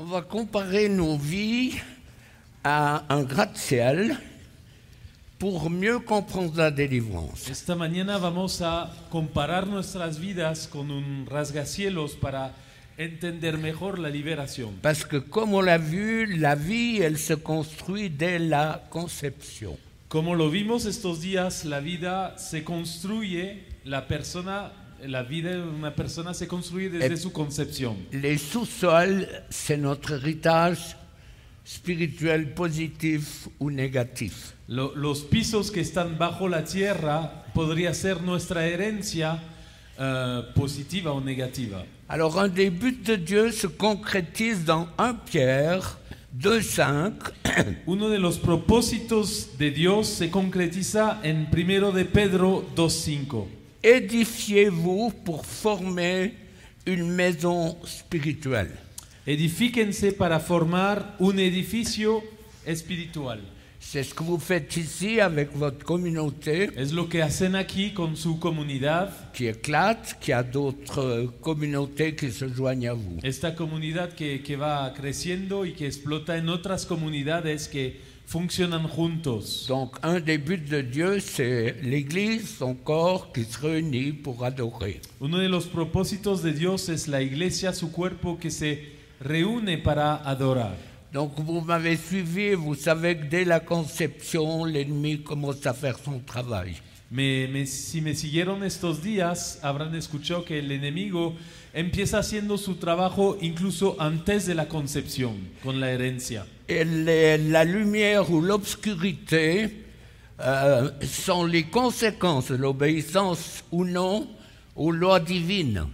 On va comparer nos vies à un gratte-ciel pour mieux comprendre la délivrance. Esta mañana vamos a comparar nuestras vidas con un rasgacielos para entender mejor la liberación. Parce que comme on l'a vu, la vie, elle se construit dès la conception. Como lo vimos estos días, la vida se construye, la persona, la vida de una persona se construye desde Eh, su concepción. Les sous-sols, c'est notre héritage spirituel positif ou négatif. Lo- los pisos que están bajo la tierra podría ser nuestra herencia eh, positiva o negativa. Alors un des buts de Dieu se concrétise dans 1 Pierre 2.5. Uno de los propósitos de Dios se concretiza en 1 de Pedro 2.5. Édifiez-vous pour former une maison spirituelle. Edifíquense para formar un edificio espiritual. C'est ce que vous faites ici avec votre communauté Es lo que hacen aquí con su comunidad, qui éclate, qui a d'autres communautés qui se joignent à vous. esta comunidad que, que va creciendo y que explota en otras comunidades que funcionan juntos. Donc un des buts de Dieu, c'est l'Église, son corps qui se réunit pour adorer. Uno de los propósitos de Dios es la iglesia, su cuerpo que se reúne para adorar. Donc vous m'avez suivi, vous savez que dès la conception, l'ennemi commence à faire son travail. Me- me- si me siguieron estos días, habrán escuchado que el enemigo empieza haciendo su trabajo incluso antes de la concepción, con la herencia. Les- la lumière ou l'obscurité euh, sont les conséquences de l'obéissance ou non aux lois divines.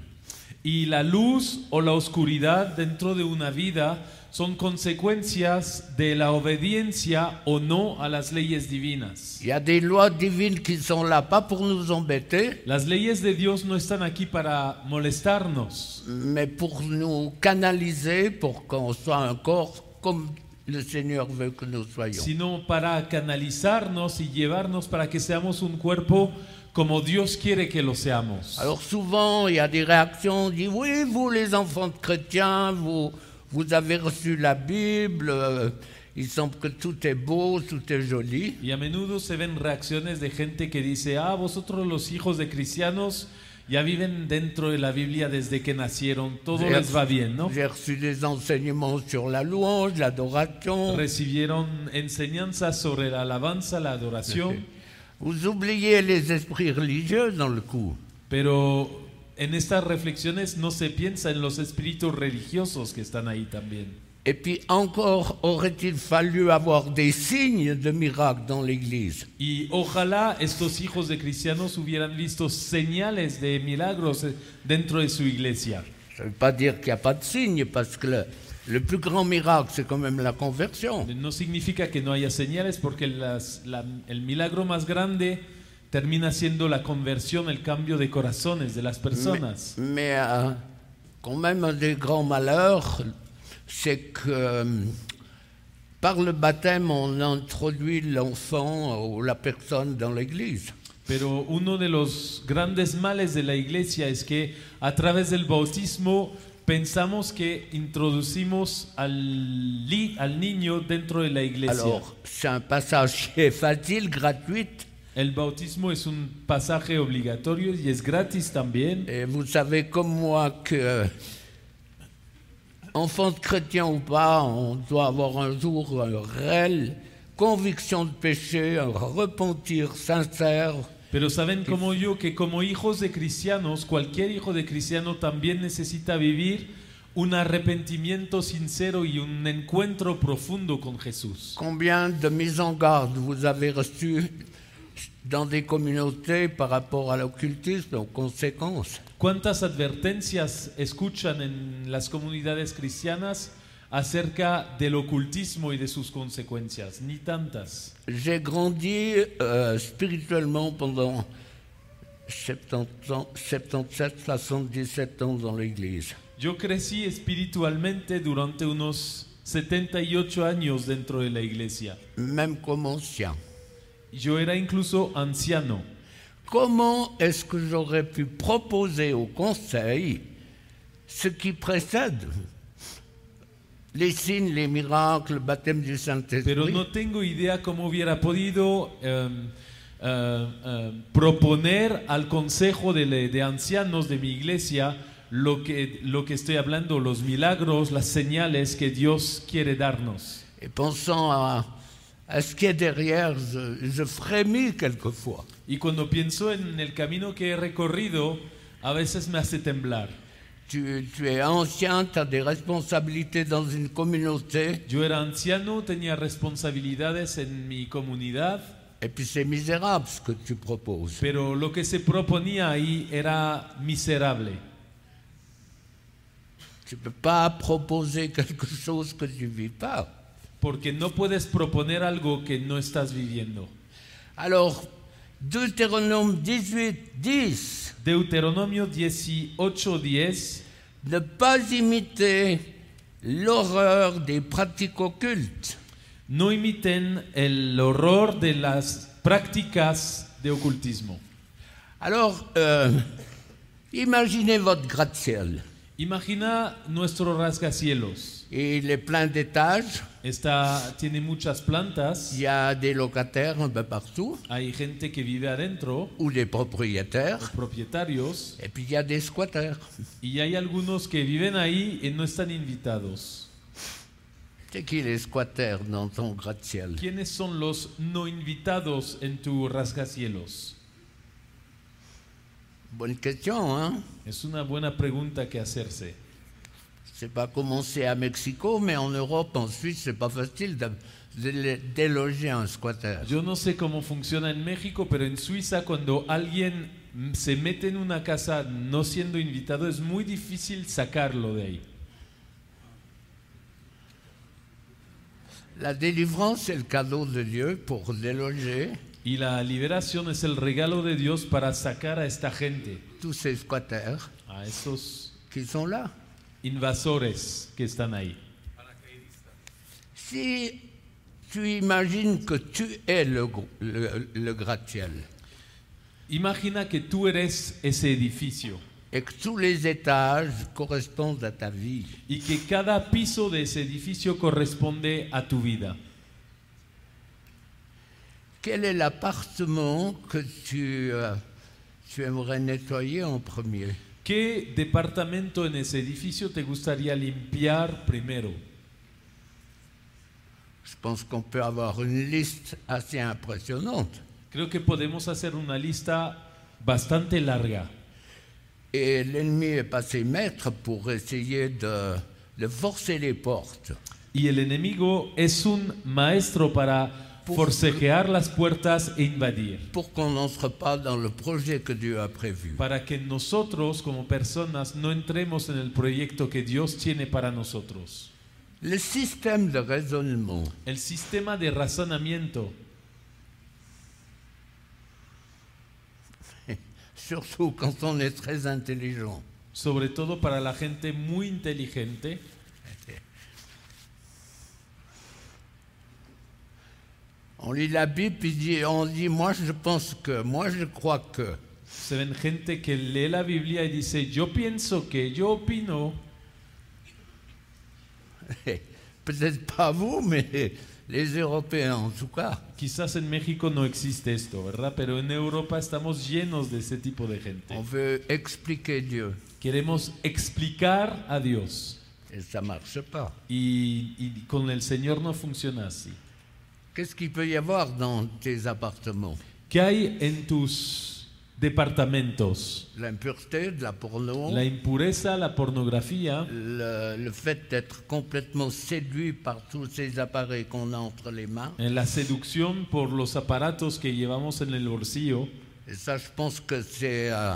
Y la luz o la oscuridad dentro de una vida son consecuencias de la obediencia o no a las leyes divinas. Il y a des lois divines qui sont là, pas pour nous embêter, Las leyes de Dios no están aquí para molestarnos, mais pour nous canaliser, pour qu'on soit un corps comme le Seigneur veut que nous soyons. sino para canalizarnos y llevarnos para que seamos un cuerpo como Dios quiere que lo seamos. Alors souvent, il y a des réactions, on dit oui, vous les enfants de chrétiens, vous, vous avez reçu la Bible, euh, il semble que tout est beau, tout est joli. Y a menudo se ven reacciones de gente que dice, ah, vosotros los hijos de cristianos ya viven dentro de la Biblia desde que nacieron, todo les va bien, ¿no? J'ai reçu des enseignements sur la louange, l'adoration. Recibieron enseñanzas sobre la alabanza, la adoración, Vous oubliez les esprits religieux dans le coup. pero en estas reflexiones no se piensa en los espíritus religiosos que están ahí también. Et puis encore aurait-il fallu avoir des signes de miracles dans l'Église. Y ojalá estos hijos de cristianos hubieran visto señales de milagros eh, dentro de su iglesia. Ça ne veut pas dire qu'il n'y a pas de signes, parce que le, le plus grand miracle, c'est quand même la conversion. No significa que no haya señales porque las- la- el milagro más grande termina siendo la conversión, el cambio de corazones de las personas. Mais euh, quand même, un des grands malheurs, c'est que euh, par le baptême, on introduit l'enfant ou la personne dans l'Église. Pero uno de los grandes males de la iglesia es que a través del bautismo pensamos que introducimos al, al niño dentro de la iglesia. Alors, c'est un passage qui est facile, gratuit. El bautismo es un pasaje obligatorio y es gratis también. Et vous savez comme moi que, enfant de chrétien ou pas, on doit avoir un jour une réelle conviction de péché, un repentir sincère. Pero saben como yo que como hijos de cristianos, cualquier hijo de cristiano también necesita vivir un arrepentimiento sincero y un encuentro profundo con Jesús. Combien de mises en garde vous avez reçues dans des communautés par rapport à l'occultisme, aux conséquences ¿Cuántas advertencias escuchan en las comunidades cristianas acerca del ocultismo y de sus consecuencias? Ni tantas. J'ai grandi euh, spirituellement pendant 70 ans, 77, 77 ans dans l'Église. Yo crecí espiritualmente durante unos 78 años dentro de la iglesia. même comme ancien. Yo era incluso anciano. Comment est-ce que j'aurais pu proposer au Conseil ce qui précède les signes, les miracles, le baptême du Pero Saint-Esprit. no tengo idea cómo hubiera podido em, eh, em, proponer al consejo de, de ancianos de mi iglesia lo que, lo que estoy hablando, los milagros, las señales que Dios quiere darnos. Et pensant à, à ce qui est derrière, je, je frémis quelquefois. Y cuando pienso en el camino que he recorrido, a veces me hace temblar. Tu, tu es ancien, tu as des responsabilités dans une communauté, Yo era anciano, tenía responsabilidades en mi comunidad, et puis c'est misérable ce que tu proposes. pero lo que se proponía ahí era miserable. Tu ne peux pas proposer quelque chose que tu ne vis pas. Porque no puedes proponer algo que no estás viviendo. Alors, Deutéronome 18, 10, Deuteronomio 18:10 ne pas imiter l'horreur des pratiques occultes. No imiten el horror de las prácticas de ocultismo. Alors, euh, imaginez votre gratte-ciel. Imagina nuestro rascacielos. Il est plein d'étages, Está, tiene muchas plantas, il y a des locataires un peu partout, hay gente que vive adentro, ou des propriétaires, propietarios, et puis il y a des squatters. y hay algunos que viven ahí y no están invitados. C'est qui les squatters dans ton gratte-ciel ¿Quiénes son los no invitados en tu rascacielos? Bonne question, hein Es una buena pregunta que hacerse. C'est pas commencé à Mexico, mais en Europe, en Suisse, c'est pas facile de, de- déloger un squatter. Yo no sé cómo funciona en México, pero en Suiza cuando alguien se mete en una casa no siendo invitado es muy difícil sacarlo de ahí. La délivrance, c'est le cadeau de Dieu pour déloger Y la liberación es el regalo de Dios para sacar a esta gente, tous ces squatters a esos qui sont là. invasores que están ahí. Si tu imagines que tu es le, le, le gratte-ciel Imagina que tú eres ese edificio et que tous les étages correspondent à ta vie, y que cada piso de ese edificio corresponde a tu vida. Quel est l'appartement que tu, euh, tu aimerais nettoyer en premier? ¿Qué departamento en ese edificio te gustaría limpiar primero? Je pense qu'on peut avoir une liste assez impressionnante. Creo que podemos hacer una lista bastante larga. Et l'ennemi est passé maître pour essayer de, de forcer les portes. Y el enemigo es un maestro para forcejear las puertas e invadir. pour qu'on n'entre pas dans le projet que Dieu a prévu. Para que nosotros como personas no entremos en el proyecto que Dios tiene para nosotros. Le système de raisonnement, El sistema de razonamiento, surtout quand on est très intelligent, sobre todo para la gente muy inteligente, on lit la Bible dit- on dit moi je pense que, moi je crois que. se ven gente que lee la Biblia y dice, yo pienso que, yo opino, Peut-être pas vous, mais les Européens en tout cas. quizás en México no existe esto, ¿verdad? Pero en Europa estamos llenos de ese tipo de On gente. veut expliquer Dieu Queremos explicar a Dios et ça marche pas. y, y con el Señor no funciona así. Qu'est-ce qu'il peut y avoir dans tes appartements? ¿Qué hay en tus departamentos? L'impureté, de la porno, La impureza, la pornografía, le, le fait d'être complètement séduit par tous ces appareils qu'on a entre les mains. en la seducción por los aparatos que llevamos en el bolsillo. Et ça, je pense que c'est euh,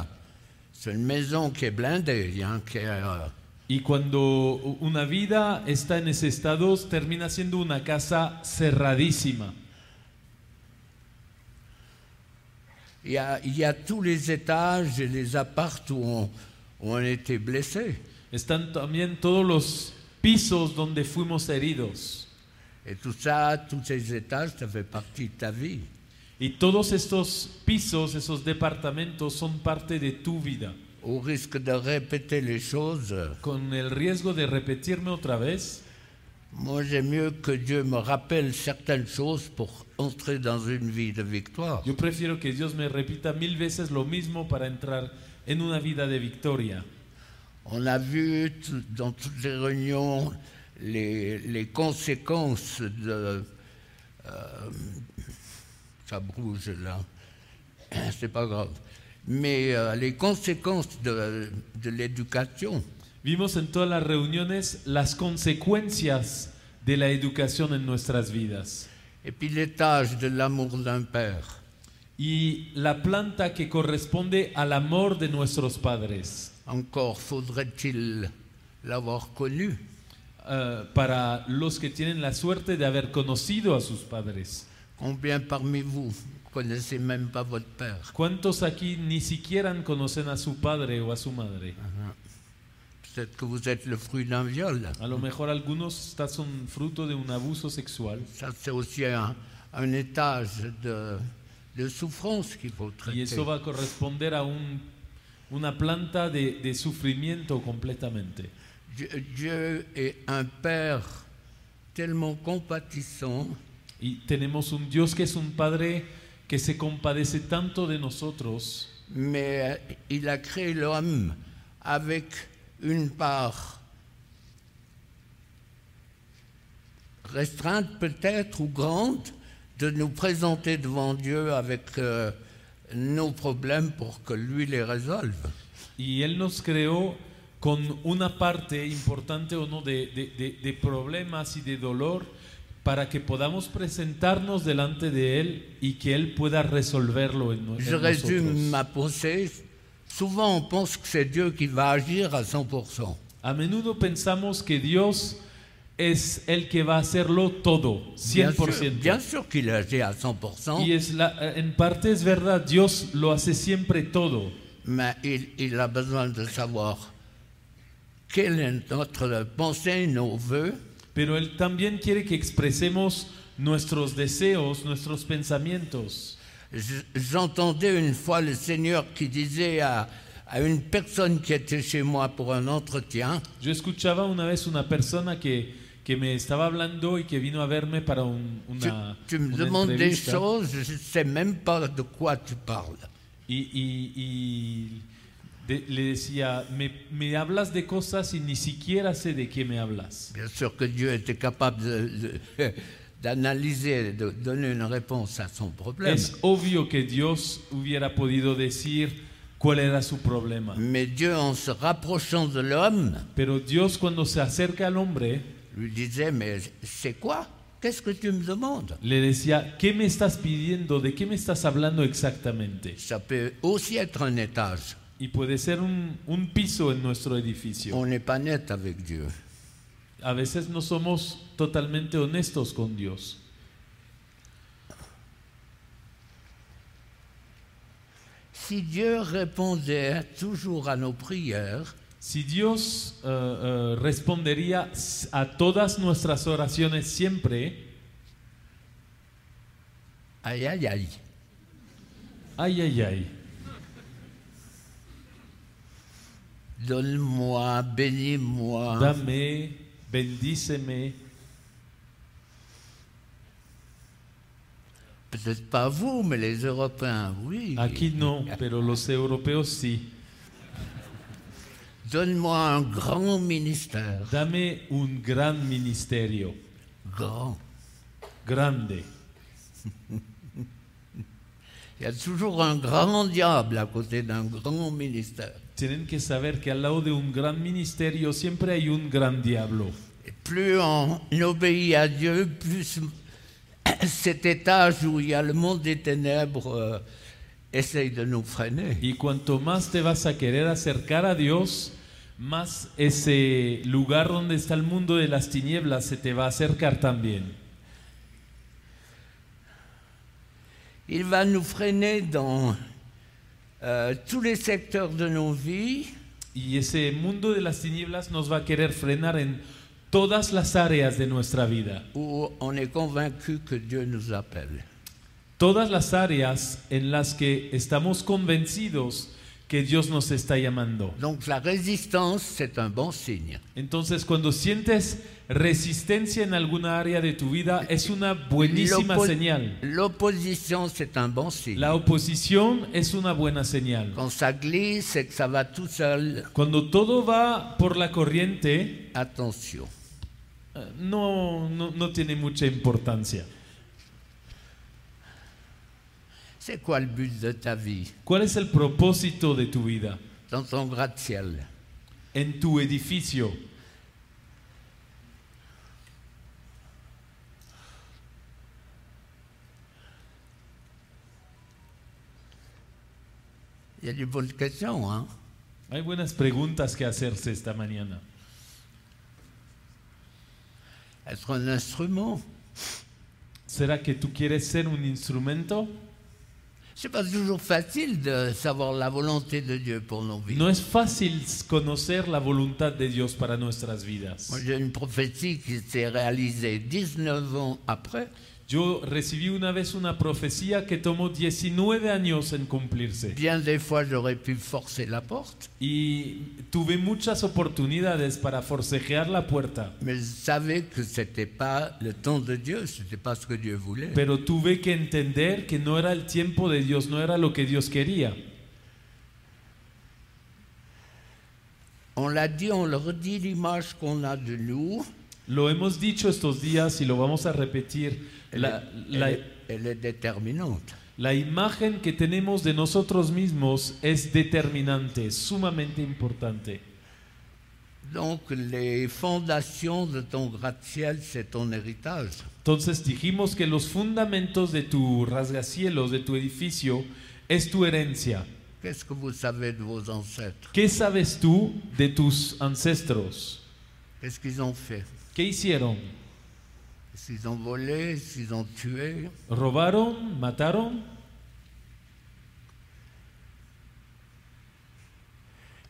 c'est une maison qui est blindée, hein, qui est, euh, Y cuando una vida está en ese estado, termina siendo una casa cerradísima. il, y a, il y a tous les étages et les apparts où on, où on blessé. Están también todos los pisos donde fuimos heridos. Et tout ça, tous ces étages, ça fait partie de ta vie. Y todos estos pisos, esos departamentos son parte de tu vida. Au risque de répéter les choses, Con el riesgo de repetirme otra vez, Moi, j'aime mieux que Dieu me rappelle certaines choses pour entrer dans une vie de victoire. Yo prefiero que Dios me repita mil veces lo mismo para entrar en una vida de victoria. On a vu tout- dans toutes les réunions les, les conséquences de... euh, ça bouge là, c'est pas grave. Mais euh, les conséquences de, de l'éducation. Vimos en todas las reuniones las consecuencias de la educación en nuestras vidas Et puis l'étage de l'amour d'un père. y la planta que corresponde al amor de nuestros padres. Encore faudrait-il l'avoir connu. Eh, para los que tienen la suerte de haber conocido a sus padres. Combien parmi vous connaissez même pas votre père ¿Cuántos aquí ni siquiera conocen a su padre o a su madre? Peut-être que vous êtes le fruit d'un viol. A lo mejor algunos son fruto de un abuso sexual Ça, c'est aussi un, un étage de, de souffrance qu'il faut y traiter. eso va a corresponder a un- una planta de, de sufrimiento completamente. Dieu, Dieu est un Père tellement compatissant Y tenemos un Dios que es un Padre que se compadece tanto de nosotros, mais euh, il a créé l'homme avec une part restreinte peut-être ou grande de nous présenter devant Dieu avec euh, nos problèmes pour que lui les résolve. y Él nos creó con una parte importante o no de, de- de- de problemas y de dolor para que podamos presentarnos delante de Él y que Él pueda resolverlo en, en Je résume nosotros. ma pensée. Souvent, on pense que c'est Dieu qui va agir à 100%. A menudo pensamos que Dios es el que va a hacerlo todo, Bien sûr, 100%. bien sûr qu'il agit à 100%, Y es la, en parte es verdad, Dios lo hace siempre todo, mais il, il a besoin de savoir quelle est notre pensée, nos voeux, pero Él también quiere que expresemos nuestros deseos, nuestros pensamientos. J'entendais une fois le Seigneur qui disait à, à une personne qui était chez moi pour un entretien, Yo escuchaba una vez una persona que, que me estaba hablando y que vino a verme para un- tu, una, tu me una demandes des entrevista. choses, je ne sais même pas de quoi tu parles. Y, y- y de- le decía, me, me hablas de cosas y ni siquiera sé de qué me hablas. Bien sûr que Dieu était capable de- de- d'analyser, de, donner une réponse à son problème. Es obvio que Dios hubiera podido decir cuál era su problema. Mais Dieu, en se rapprochant de l'homme, Pero Dios cuando se acerca al hombre, lui disait, mais c'est quoi? Qu'est-ce que tu me demandes? le decía, ¿qué me estás pidiendo? ¿De qué me estás hablando exactamente? Ça peut aussi être un étage. Y puede ser un, un piso en nuestro edificio. On n'est pas net avec Dieu. A veces no somos totalmente honestos con Dios. Si Dieu répondait toujours à nos prières, Si Dios eh, eh, respondería a todas nuestras oraciones siempre, aïe aïe aïe, ay, ay, ay, donne-moi, bénis-moi, dame, bendíceme. peut-être pas vous, mais les Européens, oui. Aquí no, pero los europeos sí. Donne-moi un grand ministère, Dame un gran ministerio, grand. grande. Il y a toujours un grand diable à côté d'un grand ministère. Tienen que saber que al lado de un gran ministerio siempre hay un gran diablo. Plus on obéit à Dieu, plus cet étage où il y a le monde des ténèbres euh, essaye de nous freiner. Y cuanto más te vas a querer acercar a Dios, más ese lugar donde está el mundo de las tinieblas se te va a acercar también. Il va nous freiner dans euh, tous les secteurs de nos vies Y ese mundo de las tinieblas nos va a querer frenar en todas las áreas de nuestra vida. où on est convaincu que Dieu nous appelle. Todas las áreas en las que estamos convencidos que Dios nos está llamando. Donc la résistance, c'est un bon signe. Entonces, cuando sientes resistencia en alguna área de tu vida, es una buenísima señal. L'opposition, c'est un bon signe. La oposición es una buena señal. Quand ça glisse, c'est que ça va tout seul. Cuando todo va por la corriente, Attention. eh, no, no, no tiene mucha importancia. C'est quoi le but de ta vie ¿Cuál es el propósito de tu vida? dans ton gratte-ciel En tu edificio. Il y a des bonnes questions, hein Hay buenas preguntas que hacerse esta mañana. Être un instrument. ¿Será que tú quieres ser un instrumento? C'est pas toujours facile de savoir la volonté de Dieu pour nos vies. No es fácil conocer la voluntad de Dios para nuestras vidas. Moi, j'ai une prophétie qui s'est réalisée 19 ans après. Yo recibí una vez una profecía que tomó 19 años en cumplirse. Bien des fois, j'aurais pu forcer la porte, Y tuve muchas oportunidades para forcejear la puerta, mais je savais que c'était pas le temps de Dieu, c'était pas ce que Dieu voulait. pero tuve que entender que no era el tiempo de Dios, no era lo que Dios quería. On l'a dit, on le redit, l'image qu'on a de nous, Lo hemos dicho estos días y lo vamos a repetir. La, la- la imagen que tenemos de nosotros mismos es determinante, sumamente importante. Donc, les fondations de ton gratte-ciel, c'est ton héritage. Entonces dijimos que los fundamentos de tu rasgacielos, de tu edificio, es tu herencia. Qu'est-ce que vous savez de vos ancêtres ¿Qué sabes tú de tus ancestros? Qu'est-ce qu'ils ont fait ¿Qué hicieron? Qu'ils ont volé ont tué ¿Robaron? ¿Mataron?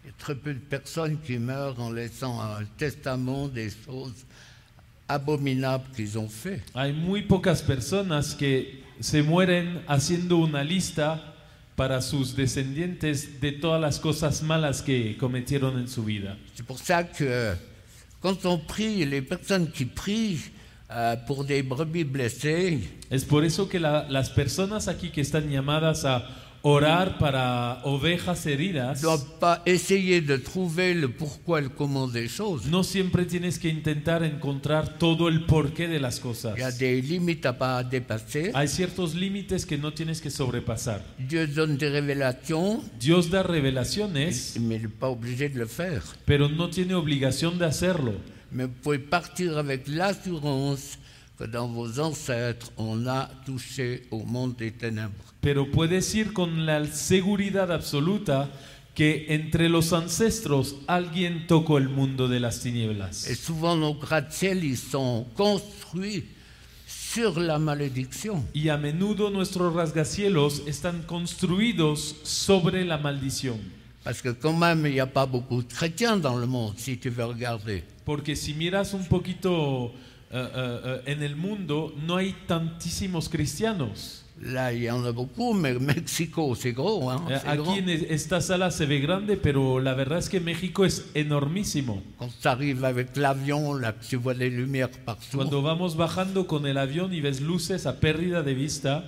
Il y a très peu de personnes qui meurent en laissant un testament des choses abominables qu'ils ont fait. Hay muy pocas personas que se mueren haciendo una lista para sus descendientes de todas las cosas malas que cometieron en su vida. C'est pour ça que quand on prie, les personnes qui prient euh, pour des brebis blessées, Es por eso que la- las personas aquí que están llamadas a orar para ovejas heridas, pas essayer de trouver le pourquoi le comment des choses. no siempre tienes que intentar encontrar todo el porqué de las cosas. Il y a des limites à pas dépasser. Hay ciertos límites que no tienes que sobrepasar. Dieu donne des révélations, Dios da revelaciones, mais il n'est pas obligé de le faire. pero no tiene obligación de hacerlo. Mais vous pouvez partir avec l'assurance que dans vos ancêtres, on a touché au monde des ténèbres. Pero puedes ir con la seguridad absoluta que entre los ancestros alguien tocó el mundo de las Et tinieblas. souvent, nos gratte-ciels, ils sont construits sur la malédiction. Y a menudo nuestros rasgacielos están construidos sobre la maldición. Parce que quand même, il n'y a pas beaucoup de chrétiens dans le monde, si tu veux regarder. Porque si miras un poquito eh, eh, eh, en el mundo, no hay tantísimos cristianos. Là, il y en a beaucoup, mais Mexico, c'est gros. Hein, Eh, Aquí en esta sala se ve grande, pero la verdad es que México es enormísimo. Quand tu arrives avec l'avion, là, que tu vois les lumières partout, Cuando vamos bajando con el avión y ves luces a pérdida de vista,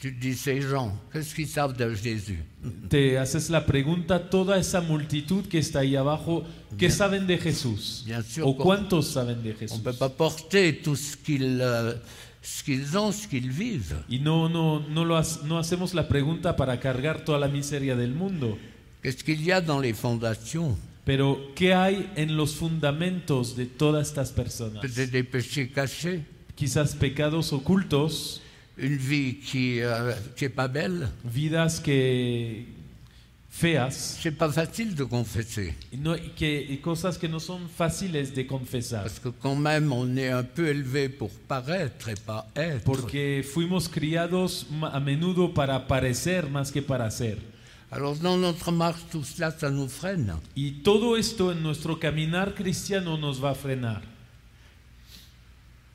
tu te dis, ces gens, qu'est-ce qu'ils savent de Jésus te haces la pregunta, toda esa multitud que está ahí abajo, ¿qué saben de Jesús? Bien sûr, ¿O cuántos saben de On Jesús? ne peut pas porter tout ce qu'ils euh, ce qu'ils ont, ce qu'ils vivent. Y no, no, no, lo ha- no hacemos la pregunta para cargar toda la miseria del mundo. Qu'est-ce qu'il y a dans les fondations Pero, ¿qué hay en los fundamentos de todas estas personas? Peut-être des péchés cachés, Quizás pecados ocultos, une vie qui n'est pas belle. vidas que feas, C'est pas facile de confesser. no, que, cosas que no son fáciles de confesar. Parce que quand même, on est un peu élevé pour paraître et pas être. Porque fuimos criados a menudo para parecer más que para ser. Alors dans notre marche, tout cela, ça nous freine. Y todo esto en nuestro caminar cristiano nos va a frenar.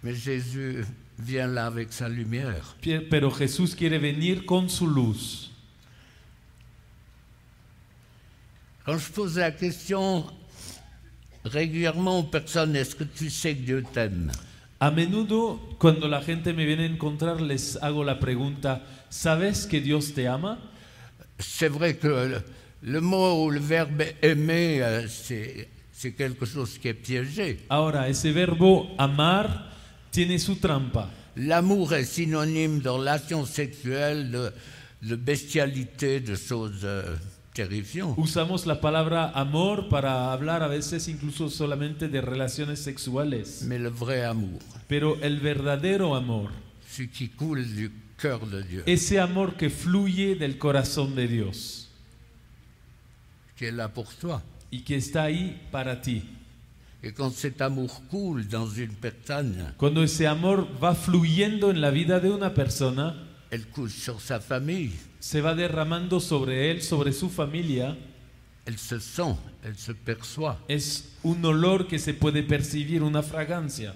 Mais Jésus vient là avec sa lumière. Pero Jesús quiere venir con su luz. Quand je pose la question régulièrement aux personnes, est-ce que tu sais que Dieu t'aime? A menudo, cuando la gente me viene a encontrar, les hago la pregunta, ¿sabes que Dios te ama? C'est vrai que le, le mot ou le verbe aimer, euh, c'est c'est quelque chose qui est piégé. Ahora, ese verbo amar tiene su trampa. L'amour est synonyme de relations sexuelles, de, de bestialité, de choses terrifiantes. Usamos la palabra amor para hablar a veces incluso solamente de relaciones sexuales. Mais le vrai amour, Pero el verdadero amor, ce qui coule du cœur de Dieu, ese amor que fluye del corazón de Dios qui est là pour toi. y que está ahí para ti. Et quand cet amour coule dans une personne, Cuando ese amor va fluyendo en la vida de una persona, elle coule sur sa famille, se va derramando sobre él, sobre su familia, elle se sent, elle se perçoit. es un olor que se puede percibir, una fragancia.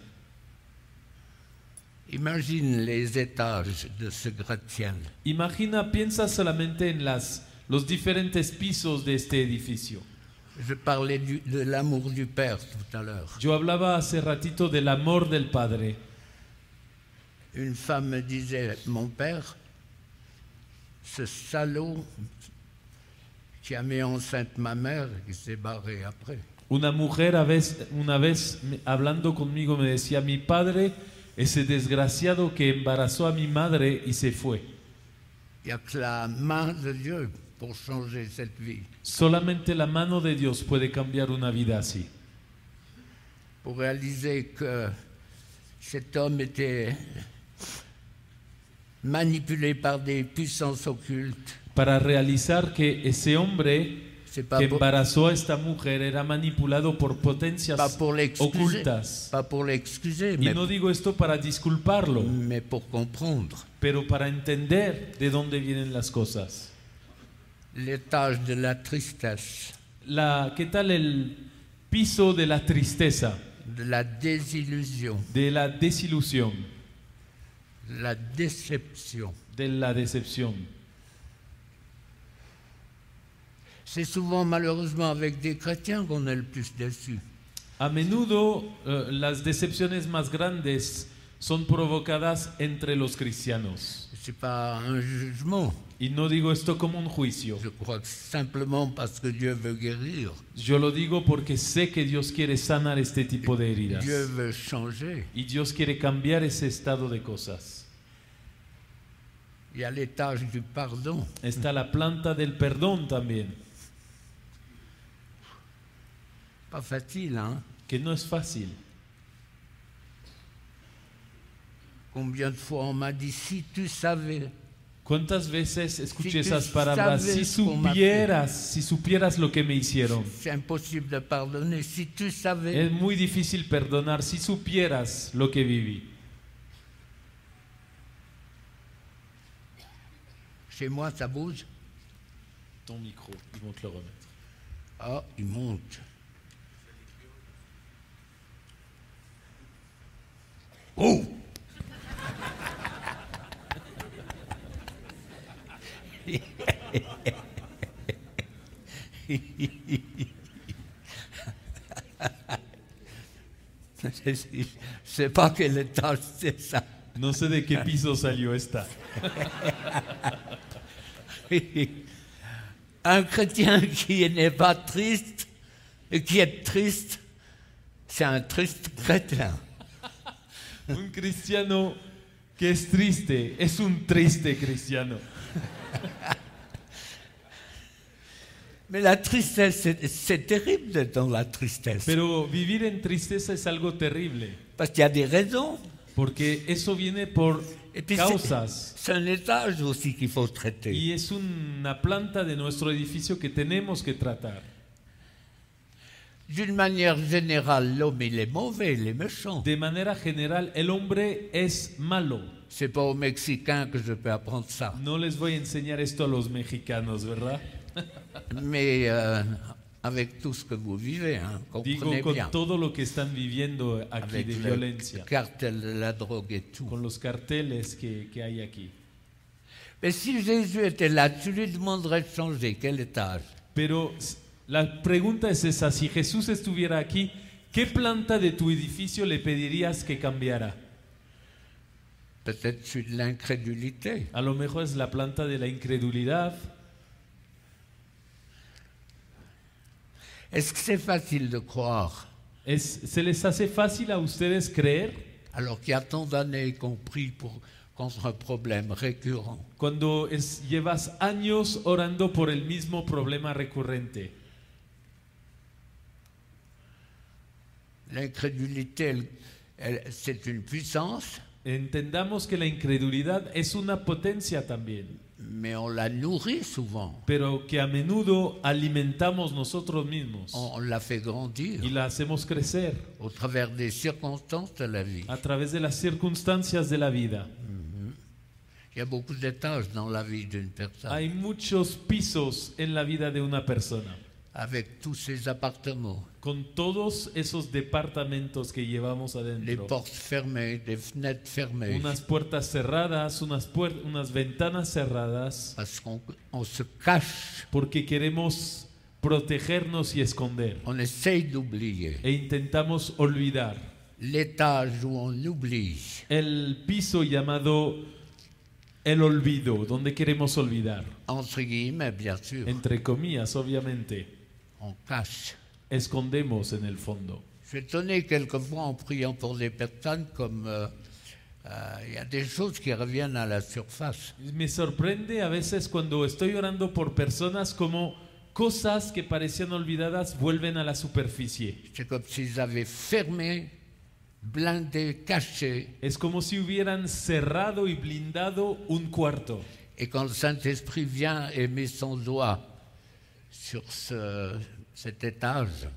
Imagine les étages de ce gratte-ciel. Imagina, piensa solamente en las, los diferentes pisos de este edificio. Je parlais du- de l'amour du Père tout à l'heure. Yo hablaba hace ratito del amor del Padre. Une femme me disait, mon père, ce salaud qui a mis enceinte ma mère, qui s'est barré après. Una mujer a vez- una vez hablando conmigo me decía, mi padre, ese desgraciado que embarazó a mi madre y se fue. Il n'y a que la main de Dieu pour changer cette vie, Solamente la mano de Dios puede cambiar una vida así. pour réaliser que cet homme était manipulé par des puissances occultes. Para realizar que ese hombre que embarazó a esta mujer era manipulado por potencias pas pour ocultas. pas pour Y mais, no digo esto para disculparlo, mais pour comprendre pero para entender de dónde vienen las cosas. l'étage de la tristesse, La, ¿Qué tal el piso de la tristeza, de la désillusion, de la desilusión, de la déception. de la decepción? C'est souvent malheureusement avec des chrétiens qu'on est le plus déçus. A menudo eh, las decepciones más grandes son provocadas entre los cristianos. Ce n'est pas un jugement. Y no digo esto como un juicio. Je crois que simplement parce que Dieu veut guérir, Yo lo digo porque sé que Dios quiere sanar este tipo de heridas. Dieu veut changer. Y Dios quiere cambiar ese estado de cosas. Y a l'étage du pardon. Está la planta del perdón también, Pas facile, hein que no es fácil. Combien de fois on m'a dit si tu savais ¿Cuántas veces escuché Si esas palabras? Si supieras, si supieras lo que me hicieron. C'est impossible de pardonner. Si tu savais, Es muy difícil perdonar si supieras lo que viví. Chez moi ça bouge. Ton micro, ils vont te le remettre. Ah, il monte. Oh Je sais pas quel étage c'est ça. No sé de qué piso salió esta. Un chrétien qui n'est pas triste et qui est triste, c'est un triste chrétien. Un cristiano que es triste, es un triste cristiano. Mais la tristesse, c'est- c'est terrible d'être dans la tristesse. Pero vivir en tristeza es algo terrible, Parce qu'il y a des raisons. porque eso viene por Et puis c'est causas. c'est un étage aussi qu'il faut traiter. Y es una planta de nuestro edificio que tenemos que tratar. D'une manière générale, l'homme, il est mauvais, il est méchant. De manera general, el hombre es malo. C'est pas aux Mexicains que je peux apprendre ça. No les voy a enseñar esto a los mexicanos, ¿verdad? Mais euh, avec tout ce que vous vivez, hein, Digo con bien. todo lo que están viviendo aquí Avec de le violencia, cartel de la drogue et tout. con los carteles que, que hay aquí. Mais si Jésus était là, tu lui demanderais de changer. Quel étage Pero La pregunta es esa, si Jesús estuviera aquí, ¿qué planta de tu edificio le pedirías que cambiara? Peut-être celui de l'incrédulité. A lo mejor es la planta de la incredulidad. Est-ce que c'est facile de croire? Es, ¿Se les hace fácil a ustedes creer? Alors qu'il y a tant d'années qu'on prie pour, contre un problème récurrent. Cuando es- llevas años orando por el mismo problema recurrente? L'incrédulité, c'est une puissance, Entendamos que la incredulidad es una potencia también, mais on la nourrit souvent. pero que a menudo alimentamos nosotros mismos On, la fait grandir y la hacemos crecer au travers des circonstances de la vie. a través de las circunstancias de la vida. Il y a beaucoup d'étages dans la vie d'une personne, Hay muchos pisos en la vida de una persona, avec tous ses appartements, con todos esos departamentos que llevamos les adentro. portes fermées, les fenêtres fermées, Unas puertas cerradas, unas, puer- unas ventanas cerradas, parce qu'on on se cache, porque queremos protegernos y esconder. on essaye d'oublier. E intentamos olvidar L'étage où on oublie, el piso llamado el olvido, donde queremos olvidar. entre bien sûr, Entre comillas, obviamente, on cache. escondemos en el fondo. Je suis étonné quelquefois en priant pour des personnes comme euh, euh, il y a des choses qui reviennent à la surface. Me sorprende a veces cuando estoy orando por personas como cosas que parecían olvidadas vuelven a la superficie. C'est comme s'ils avaient fermé, blindé, caché. Es como si hubieran cerrado y blindado un cuarto. Et quand le Saint-Esprit vient et met son doigt sur ce-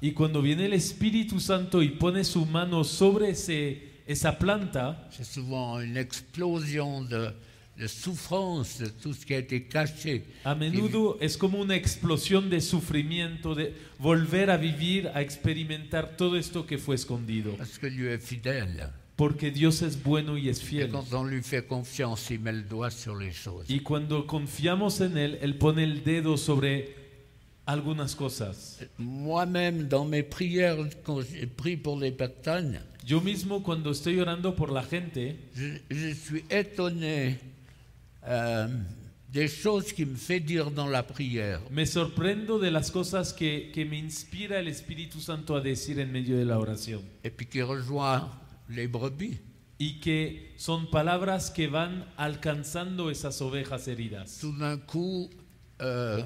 Y cuando viene el Espíritu Santo y pone su mano sobre ese, esa planta, c'est souvent une explosion de, de souffrance de tout ce qui a été caché. a menudo es como una explosión de sufrimiento, de volver a vivir, a experimentar todo esto que fue escondido. Parce que Dieu est fidèle. Porque Dios es bueno y es fiel. Y cuando confiamos en Él, Él pone el dedo sobre algunas cosas. Moi-même, dans mes prières, quand je prie pour les personnes, Yo mismo cuando estoy orando por la gente, je, je suis étonné euh, des choses qu'il me fait dire dans la prière. me sorprendo de las cosas que, que me inspira el Espíritu Santo a decir en medio de la oración. Et puis qui rejoint les brebis. Y que son palabras que van alcanzando esas ovejas heridas. Tout d'un coup, euh,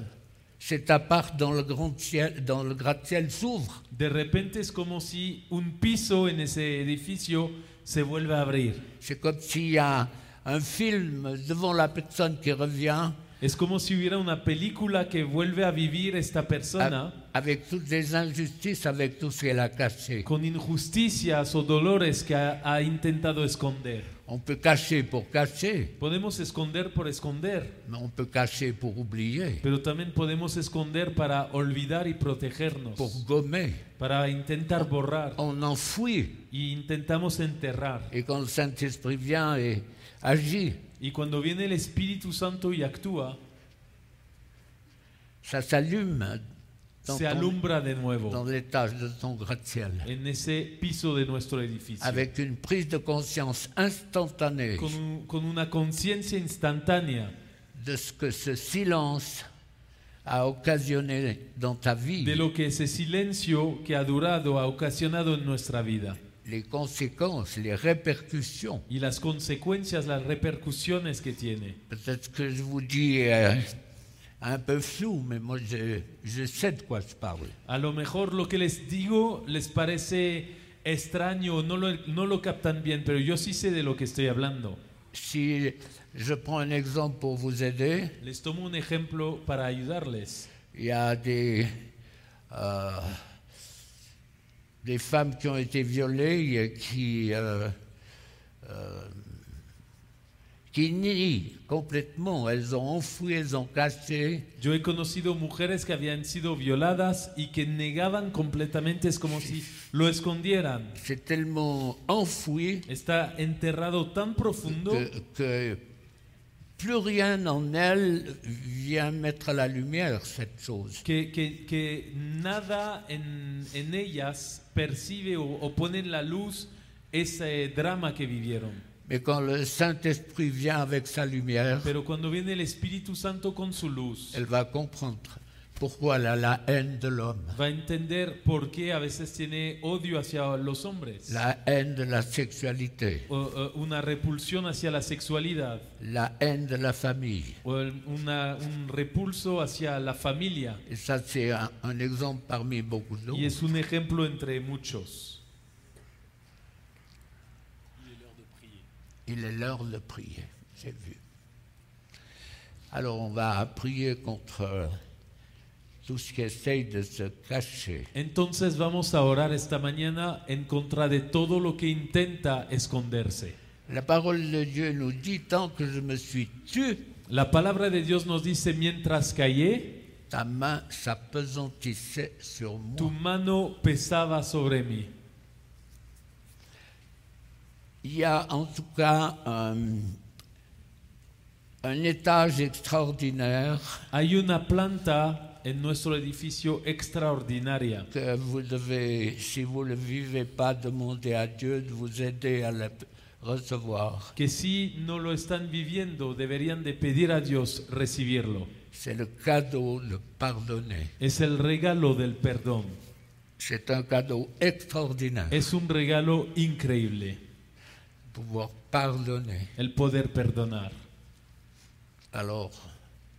cet appart dans le grand ciel, dans le gratte-ciel s'ouvre. De repente es como si un piso en ese edificio se vuelve a abrir. C'est comme s'il y a un film devant la personne qui revient Es como si hubiera una película que vuelve a vivir esta persona. avec toutes les injustices, avec tout ce qu'elle a caché. con injusticias o dolores que ha, ha intentado esconder. On peut cacher pour cacher, Podemos esconder por esconder, mais on peut cacher pour oublier, pero también podemos esconder para olvidar y protegernos, pour gommer. para intentar borrar On enfouit. y intentamos enterrar. Et quand le Saint-Esprit vient et agit, Y cuando viene el Espíritu Santo y actúa, ça s'allume dans, se ton- alumbra de nuevo dans l'étage de ton gratte-ciel. en ese piso de nuestro edificio, Avec une prise de conscience instantanée con, un- con una conciencia instantánea de ce que ce silence a occasionné dans ta vie, de lo que ese silencio que ha durado ha ocasionado en nuestra vida. les conséquences, les répercussions. y las consecuencias, las repercusiones que tiene. Peut-être que je vous dis euh, un peu flou, mais moi je, je sais de quoi je parle. A lo mejor lo que les digo les parece extraño, no lo, no lo captan bien, pero yo sí sé de lo que estoy hablando. Si je prends un exemple pour vous aider, Les tomo un ejemplo para ayudarles. il y a des, euh, des femmes qui ont été violées et qui, euh, euh, qui nient complètement. Elles ont enfoui, elles ont caché. Yo he conocido mujeres que habían sido violadas y que negaban completamente, es como si lo escondieran. C'est tellement enfoui Está enterrado tan profundo que, que plus rien en vient mettre à la lumière cette chose. que, que- que nada en, en ellas percibe o, o pone en la luz ese drama que vivieron. Mais quand le Saint-Esprit vient avec sa lumière, Pero cuando viene el Espíritu Santo con su luz, elle va comprendre pourquoi elle a la haine de l'homme, va a entender por qué a veces tiene odio hacia los hombres, la haine de la sexualité, o, o una repulsión hacia la sexualidad, la haine de la famille. o el- una- un repulso hacia la familia. Et ça, c'est un, un exemple parmi beaucoup Y d'autres. es un ejemplo entre muchos. Il est l'heure de prier, j'ai vu. Alors on va prier contre tout ce qui essaye de se cacher. Entonces vamos a orar esta mañana en contra de todo lo que intenta esconderse. La parole de Dieu nous dit, tant que je me suis tu, La palabra de Dios nos dice, mientras callé, ta main s'apesantissait sur tu moi. mano pesaba sobre mí. Il y a en tout cas un, un étage extraordinaire Hay una planta en nuestro edificio extraordinaria que vous devez, si vous ne le vivez pas, demander à Dieu de vous aider à le recevoir. que si no lo están viviendo deberían de pedir a Dios recibirlo. C'est le cadeau de pardonner. Es el regalo del perdón. C'est un cadeau extraordinaire, Es un regalo increíble pouvoir pardonner. el poder perdonar. Alors,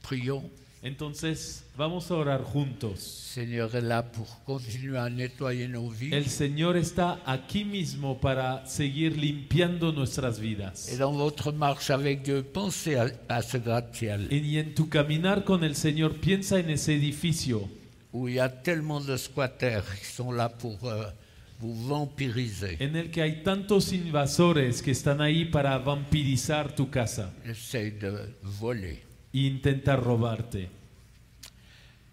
prions. Entonces vamos a orar juntos. Seigneur est là pour continuer à nettoyer nos vies. El Señor está aquí mismo para seguir limpiando nuestras Et vidas. dans votre marche avec Dieu, pensez à, à ce gratte-ciel Y en tu caminar con el Señor piensa en ese edificio où il y a tellement de squatters qui sont là pour euh, vous vampiriser. en el que hay tantos invasores que están ahí para vampirizar tu casa Essayent de voler. e intentar robarte.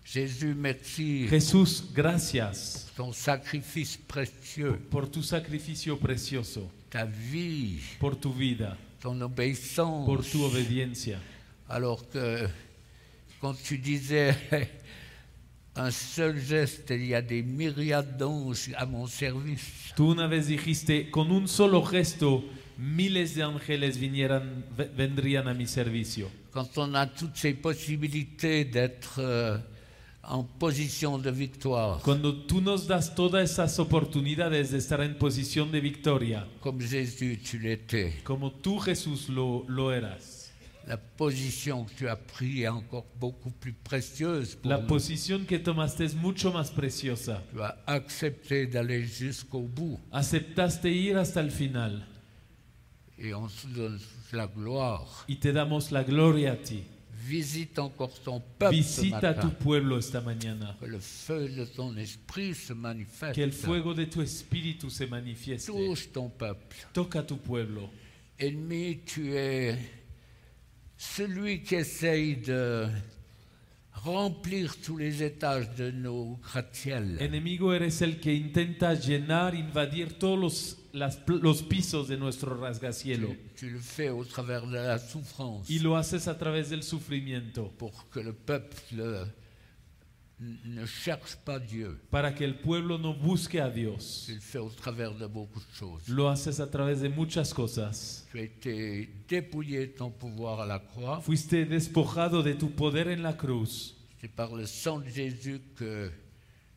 Jésus, merci Jesús, gracias pour ton sacrifice précieux, por tu sacrificio precioso, ta vie, por tu vida, ton por obéissance. tu obediencia. Alors que quand tu disais un seul geste, il y a des myriades d'anges à mon service. Tú una vez dijiste, con un solo gesto, miles de ángeles vinieran, ve- vendrían a mi servicio. Quand on a toutes ces possibilités d'être euh, en position de victoire, Cuando tú nos das todas esas oportunidades de estar en posición de victoria, comme Jésus tu l'étais, como tú Jesús lo, lo eras, la position que tu as prise est encore beaucoup plus précieuse pour la nous. posición que tomaste es mucho más preciosa. Tu as accepté d'aller jusqu'au bout Aceptaste ir hasta el final et on te donne la gloire. y te damos la gloria a ti. Visite encore ton peuple ce Visita tu matin. pueblo esta mañana. Que le feu de ton esprit se manifeste. Que el fuego de tu espíritu se manifieste. Touche ton peuple. Toca tu pueblo. Ennemi, tu es celui qui essaye de remplir tous les étages de nos gratte-ciels. Enemigo eres el que intenta llenar, invadir todos los, las los pisos de nuestro rasgacielo. Tu, tu le fais au travers de la souffrance Y lo haces a través del sufrimiento, pour que le peuple ne cherche pas Dieu. para que el pueblo no busque a Dios. Fais au travers de beaucoup de choses. Lo haces a través de muchas cosas. Tu as été dépouillé de ton pouvoir à la croix. Fuiste despojado de tu poder en la cruz. C'est par le sang de Jésus que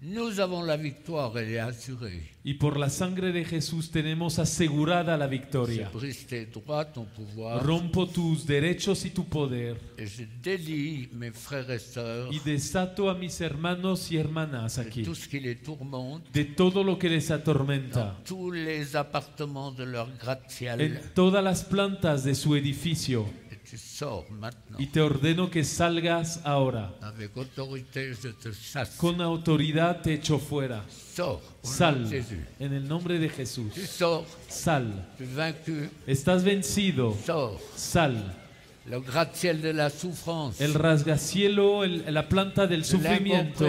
nous avons la victoire, elle est assurée. Y por la sangre de Jesús tenemos asegurada la Je victoria. brise tes droits, ton pouvoir, Rompo tus derechos y tu poder. et je délie mes frères et sœurs Y desato a mis hermanos y hermanas de aquí tout ce qui les tourmente, de todo lo que les atormenta. tous les appartements de leur gratte-ciel. en todas las plantas de su edificio Et tu sors maintenant. y te ordeno que salgas ahora. Avec autorité, je te chasse. Con autoridad te echo fuera. Sors. Au nom de Sal Jésus. en el nombre de Tu Jesús. sors. Sal. Tu es vaincu. Estás vencido. Sors. Sal. Le gratte-ciel de la souffrance, el rasgacielo, el- la planta del de sufrimiento,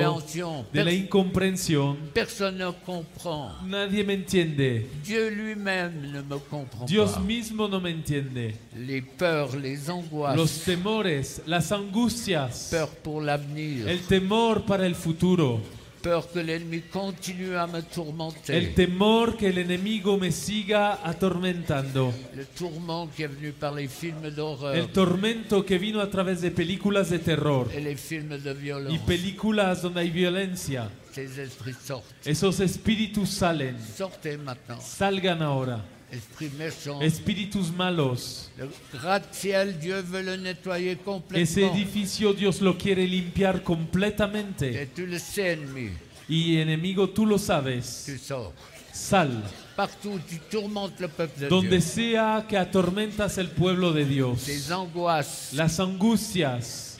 de la incomprensión. personne ne comprend. Nadie me entiende. Dieu lui-même ne me comprend Dios pas. mismo no me entiende. Les peurs, les angoisses, Los temores, las angustias, peur pour l'avenir, el temor para el futuro, peur que l'ennemi continue à me tourmenter. el temor que el enemigo me siga atormentando, Le tourment qui est venu par les films d'horreur el tormento que vino a través de películas de terror et les films de violence. y películas donde hay violencia. Ces esprits sortent. Esos espíritus salen, Sortez maintenant. salgan ahora. Esprit méchant. Espíritus malos. Le gratte-ciel, Dieu veut le nettoyer Ese edificio Dios lo quiere limpiar completamente. Et tu le sais, ennemi. Y enemigo, tú lo sabes. Tu sors. Sal. Partout où tu tourmentes le peuple de Donde Dieu. sea que atormentas el pueblo de Dios. Angoisses, Las angustias,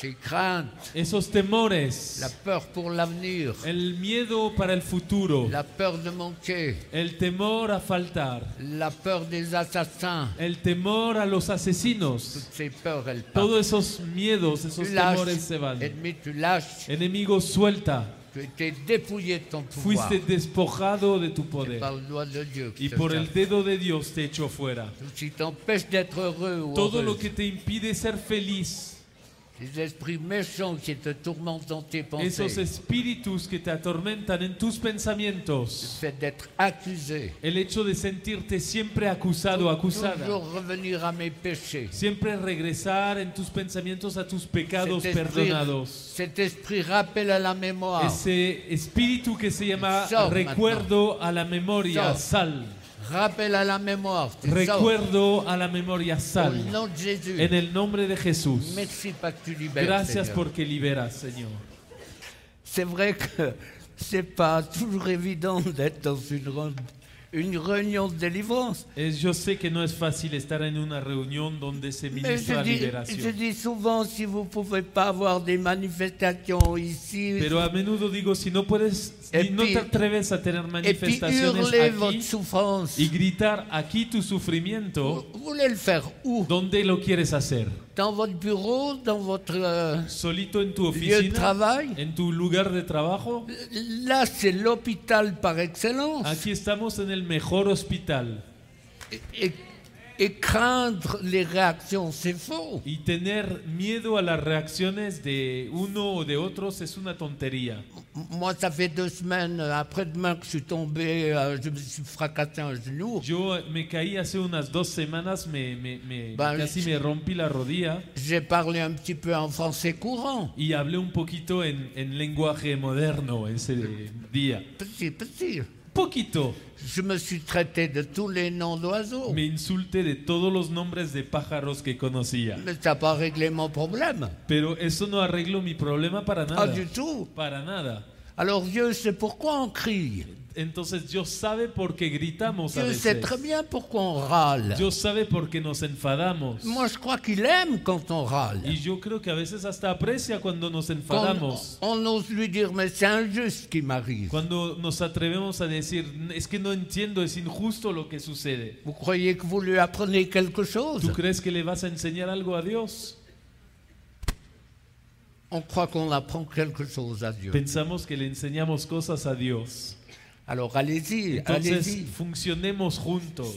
ces craintes, esos temores, la peur pour l'avenir, el miedo para el futuro, la peur de manquer, el temor a faltar, la peur des assassins. el temor a los asesinos. Toutes ces peurs, elles partent. Todos esos miedos, esos Tu lâches, temores se van. ennemi, tu lâches. Enemigo, suelta. Tu étais dépouillé de ton pouvoir. Fuiste despojado de tu poder. de Dieu Y por el dedo de Dios te echó fuera. T'empêche d'être heureux Todo lo que te impide ser feliz, esos espíritus que te atormentan en tus pensamientos, fait d'être accusé. el hecho de sentirte siempre acusado, acusada, Toujours revenir à mes péchés. siempre regresar en tus pensamientos a tus pecados perdonados. Ese espíritu que se llama recuerdo a la memoria, sal. Rappelle à la mémoire. Recuerdo a la memoria, Au sal. nom de Jésus. En el nombre de Jesús. Merci parce que tu libères. Gracias Seigneur. porque liberas, Señor. C'est vrai que c'est pas toujours évident d'être dans une, re- une réunion de délivrance. Es, yo sé que no es fácil estar en una reunión donde se Mais ministra je dis, je liberación. dis souvent, si vous pouvez pas avoir des manifestations ici, Pero a menudo digo, si no puedes, Et si no te atreves a tener et manifestaciones votre aquí souffrance, y gritar aquí tu sufrimiento, vous voulez le faire où ¿dónde lo quieres hacer? Dans votre bureau, dans votre euh, ¿Solito en tu lieu de oficina? travail ¿En tu lugar de trabajo? Là, c'est l'hôpital par excellence. Aquí estamos en el mejor hospital. Et, et craindre les réactions, c'est faux. Y tener miedo a las reacciones de uno o de otros es una tontería. Moi, ça fait deux semaines, après-demain, que je suis tombé, euh, je me suis fracassé un genou. Yo me caí hace unas dos semanas, me, me- me- Bah, casi me rompí la rodilla J'ai parlé un petit peu en français courant. y hablé un poquito en, en lenguaje moderno ese día. Petit, petit. Poquito. Je me suis traité de tous les noms d'oiseaux. Me insulté de todos los nombres de pájaros que conocía. Mais ça n'a pas réglé mon problème. Pero eso no arregló mi problema para Pas nada. du tout. Para nada. Alors Dieu sait pourquoi on crie. Entonces Dios sabe por qué gritamos a Dieu sait veces. très bien pourquoi on râle. Dios sabe por qué nos enfadamos. Moi, je crois qu'il aime quand on râle. Y yo creo que a veces hasta aprecia cuando nos Quand enfadamos. on ose lui dire, mais c'est injuste ce qui m'arrive. Cuando nos atrevemos a decir, es que no entiendo, es injusto lo que sucede. Vous croyez que vous lui apprenez quelque chose ¿Tú crees que le vas a enseñar algo a Dios? On croit qu'on apprend quelque chose à Dieu. Pensamos que le enseñamos cosas a Dios. Alors allez-y, Entonces, allez-y. funcionemos juntos.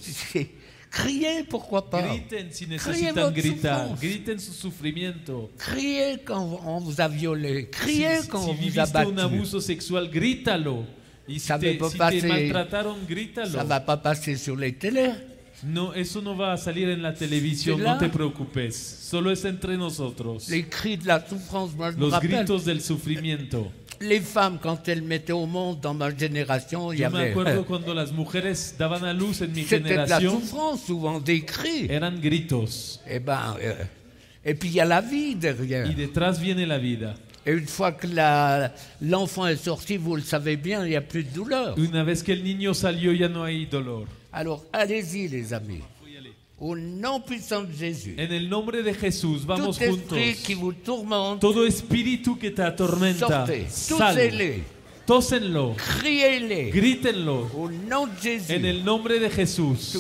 Criez, pourquoi pas Griten si necesitan gritar. souffrance. Griten su sufrimiento. Criez quand on vous a violé. Si, Criez si- quand si on vous a viviste un battu. abuso sexual, grítalo. Y si Ça te, si pas te maltrataron, Ça grítalo. ne va pas passer sur les télés. No, eso no va a salir en la televisión, no te preocupes. Solo es entre nosotros. Les cris de la souffrance, moi Los gritos del sufrimiento. Les femmes, quand elles mettaient au monde dans ma génération, il y me avait. acuerdo cuando las mujeres daban a luz en mi C'était de la generación, souffrance, souvent des cris. eran gritos. Et, ben, euh, et puis il y a la vie derrière. Y detrás viene la vida. Et une fois que la- l'enfant est sorti, vous le savez bien, il n'y a plus de douleur. Una vez que el niño salió ya no hay dolor. Alors allez-y, les amis. Au nom puissant de Jésus. En el nombre de Jesús, vamos Tout juntos. qui vous tourmente, Todo espíritu que te atormenta, sortez. sal. Tósenlo, grítenlo Au nom de Jésus, en el nombre de Jesús.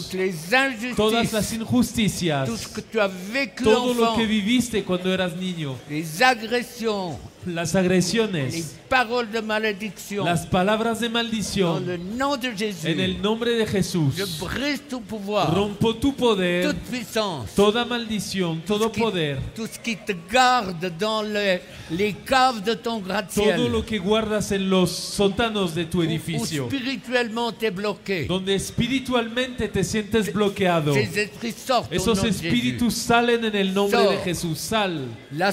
Todas las injusticias, tout ce que tu as vécu todo lo que viviste cuando eras niño, les agressions, las les agresiones, paroles de malédiction, las palabras de dans maldición, le nom de Jésus, en el nombre de Jesús. je brise tout pouvoir, Rompo tu poder, toute puissance, toda maldición, todo qui- poder, tout ce qui te garde dans le- les caves de ton todo lo que guardas en los sótanos de tu où edificio, spirituellement tu es bloqué. donde espiritualmente te sientes bloqueado. Ces esprits sortent au Esos espíritus salen en el nombre de. Jesús. Sal. La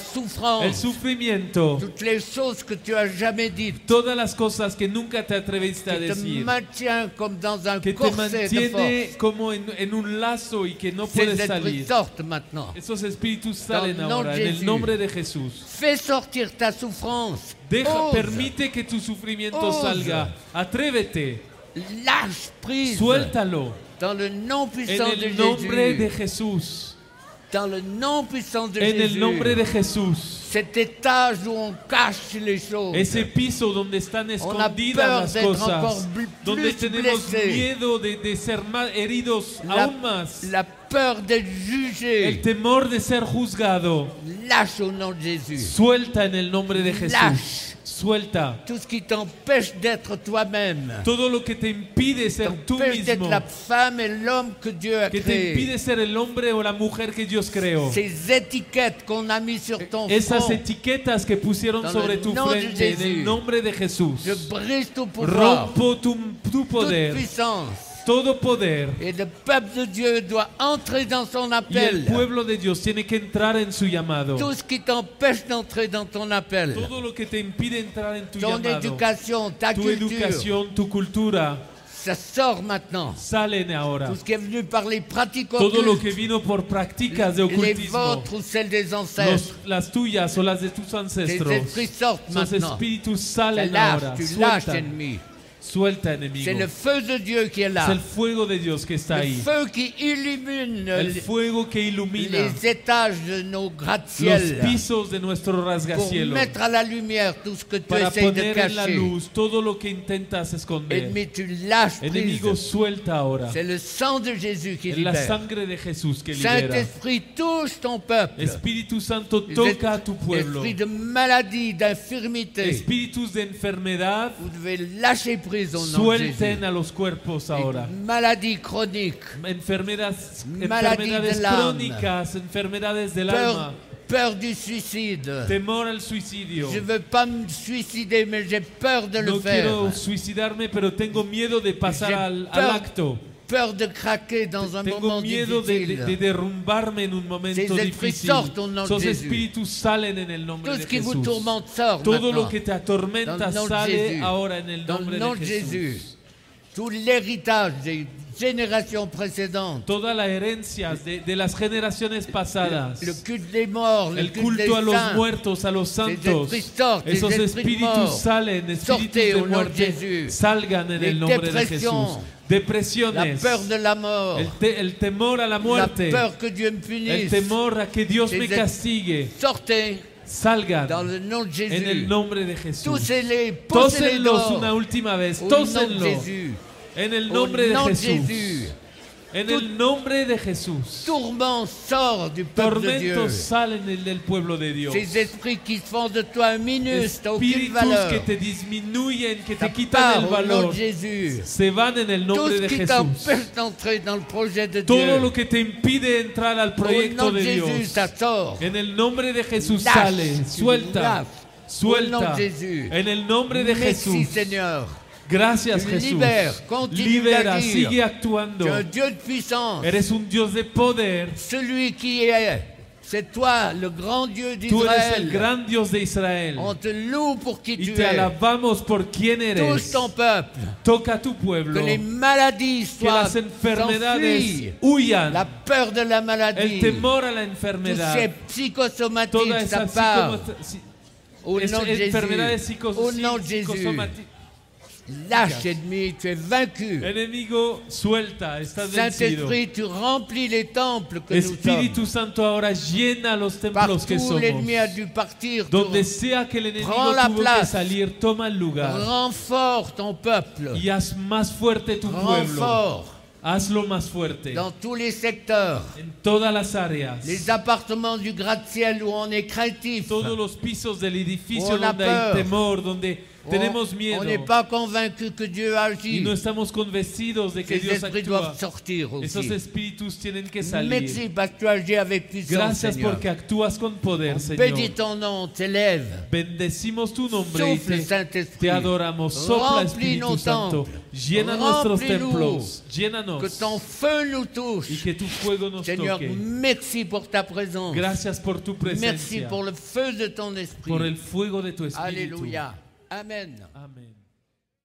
El sufrimiento, toutes les choses que tu as jamais dites, todas las cosas que nunca te atreviste a qui te decir, maintient comme dans un que te corset de mantiene force. como en, en un lazo y que no Ces puedes esprits salir. sortent maintenant. Esos espíritus Dans salen le nom ahora de en el nombre de Jesús. Fais sortir ta souffrance. Deja, Ose. permite que tu sufrimiento salga. Atrévete, Lâche prise. suéltalo Dans le nom en puissant de el nombre de Jésus. Jesús. Dans le nom puissant de En Jésus. el nombre de Jesús. Cet étage où on cache les choses. Ese piso donde están escondidas las d'être encore cosas, donde plus tenemos blessés. miedo de, de ser más heridos la, aún más, la peur d'être jugé. el temor de ser juzgado, Lâche au nom de Jésus. suelta en el nombre de Jesús, Lâche. Suelta Tout ce qui t'empêche d'être toi-même. todo lo que te impide ser tú T'empêche d'être mismo, la femme et l'homme que Dieu a que te créé. impide ser el hombre o la mujer que Dios creó. Ces étiquettes qu'on a mis sur ton Esas front. etiquetas que pusieron Dans sobre tu nom de frente en Jésus. el nombre de Jesús. Je brise tout pouvoir, Rompo tu, tu toute poder, puissance. Todo poder. Et le peuple de Dieu doit entrer dans son Y el appel. pueblo de Dios tiene que entrar en su llamado. Tout ce qui t'empêche d'entrer dans ton appel. Todo lo que te impide entrar en tu Ton llamado, éducation, ta tu culture, educación, tu cultura, ça sort maintenant. salen ahora. Tout ce qui est venu par les pratiques Todo lo que vino por prácticas de les ocultismo, vôtres ou celles des ancêtres, los- las tuyas o las de tus les ancestros, esprits sortent esos maintenant. espíritus Tu salen ahora. tu lâches Suelta, suelta C'est enemigo. le feu de Dieu qui est Es là. el fuego de Dios que está Le ahí. feu qui illumine El les- fuego que ilumina les étages de nos los gratte-ciel pisos de nuestro pour rasgacielos mettre à la lumière tout ce que tu para essayes de poner en la cacher. luz todo lo que intentas esconder. Ennemi, tu lâches Enemigo, prise. suelta ahora. C'est le sang de Jésus qui Es la libère. sangre de Jesús que libera. Saint-Esprit, touche ton peuple. Espíritu Santo, toca a tu pueblo. Esprit de maladie, d'infirmité. Espíritus de enfermedad, Vous devez lâcher prise au nom de suelten a los cuerpos ahora. Maladie chronique, Enfermedades, Maladie enfermedades del alma. crónicas, enfermedades del peur, alma, peur du suicide. temor al suicidio. Je veux pas me suicider, mais j'ai peur de le No faire. quiero suicidarme, pero tengo miedo de pasar al, al acto. Peur de craquer dans un Tengo moment miedo de, difficile. de- de derrumbarme en un momento Ces esprits difícil. sortent au nom de Esos Jésus. espíritus salen en el nombre Tout de ce qui vous Jesús. tourmente sort Todo maintenant. lo que te Dans atormenta le nom de sale ahora en el Dans nombre le nom de de Jesús. Tout l'héritage des générations précédentes. Toda la herencia de, de las generaciones pasadas. Le culte des morts, le el culte des culto a los saints. muertos, a los santos. esprits sortent, les Esos esprits espíritus morts. salen, espíritus Sortez de au nom de muerte, Jésus. salgan en Les el nombre de dépressions. Jesús. La Depresiones, peur de la mort. el, te- el temor a la La muerte, peur que Dieu me el punisse. temor a que Dios me castigue, Sortez salgan dans le nom de en el Jésus. nombre de Jesús. Tósenlos dehors. una última vez, Au nom de tósenlo Jésus. en el nombre de nom de Jesús. Jésus. En el nombre de Jesús. Tourment sort du peuple de Dieu. Tormentos salen del- pueblo de Dios. Ces esprits qui font de toi un minus, t'as aucune valeur. que te disminuyen, que te quitan el valor, Jésus. se van en el Tout nombre ce de qui Jesús. t'empêche d'entrer dans le projet de Todo Dieu. lo que te impide entrar al proyecto de Dios. En el nombre de Jesús sale, suelta, suelta. En el nombre de Merci Jesús. Gracias Jesús. continue Libera, d'agir. sigue actuando. Tu es un Dieu de puissance. Eres un Dios de poder. Celui qui est, c'est toi, le grand Dieu el d'Israël. On te loue pour qui Y tu es. alabamos por Touche eres. ton peuple. Toca tu Que pueblo. les maladies Que soient las enfermedades huyan. La peur de la El maladie. temor a la enfermedad. ces psychosomatiques, ça part. Au nom de Jésus. Au nom de Jésus. Lâche ennemi, tu es vaincu. Enemigo, suelta, estás vencido. Saint-Esprit, tu remplis les temples que nous Espíritu sommes. Santo ahora llena los templos que somos. l'ennemi a dû partir. tu Donde sea que el enemigo Prends la tuvo que place. salir, toma el lugar renforce ton peuple. y haz más fuerte tu pueblo. Renfort Hazlo más fuerte dans tous les secteurs. en todas las áreas. Les appartements du gratte-ciel où on est craintif. Todos los pisos del edificio On a donde hay peur. temor, donde On- tenemos On n'est pas convaincu que Dieu y agit. no estamos convencidos de que Ces Dios esprits actúa. doivent sortir Esos aussi. espíritus tienen que salir. Merci parce que tu agis avec puissance, Gracias Seigneur. porque actúas con poder, Bénis Señor. ton nom, t'élève. Bendecimos tu nombre y Souffle, te, Saint-Esprit. te adoramos. Sopla Remplis Espíritu nos Santo. temples. Llena nuestros Remplis-nous. templos. Que ton feu nous Y touche. que tu fuego nos Seigneur, toque. merci pour ta présence. Gracias por tu Merci pour le feu de ton esprit. Por el fuego de tu espíritu. Alléluia. Amen.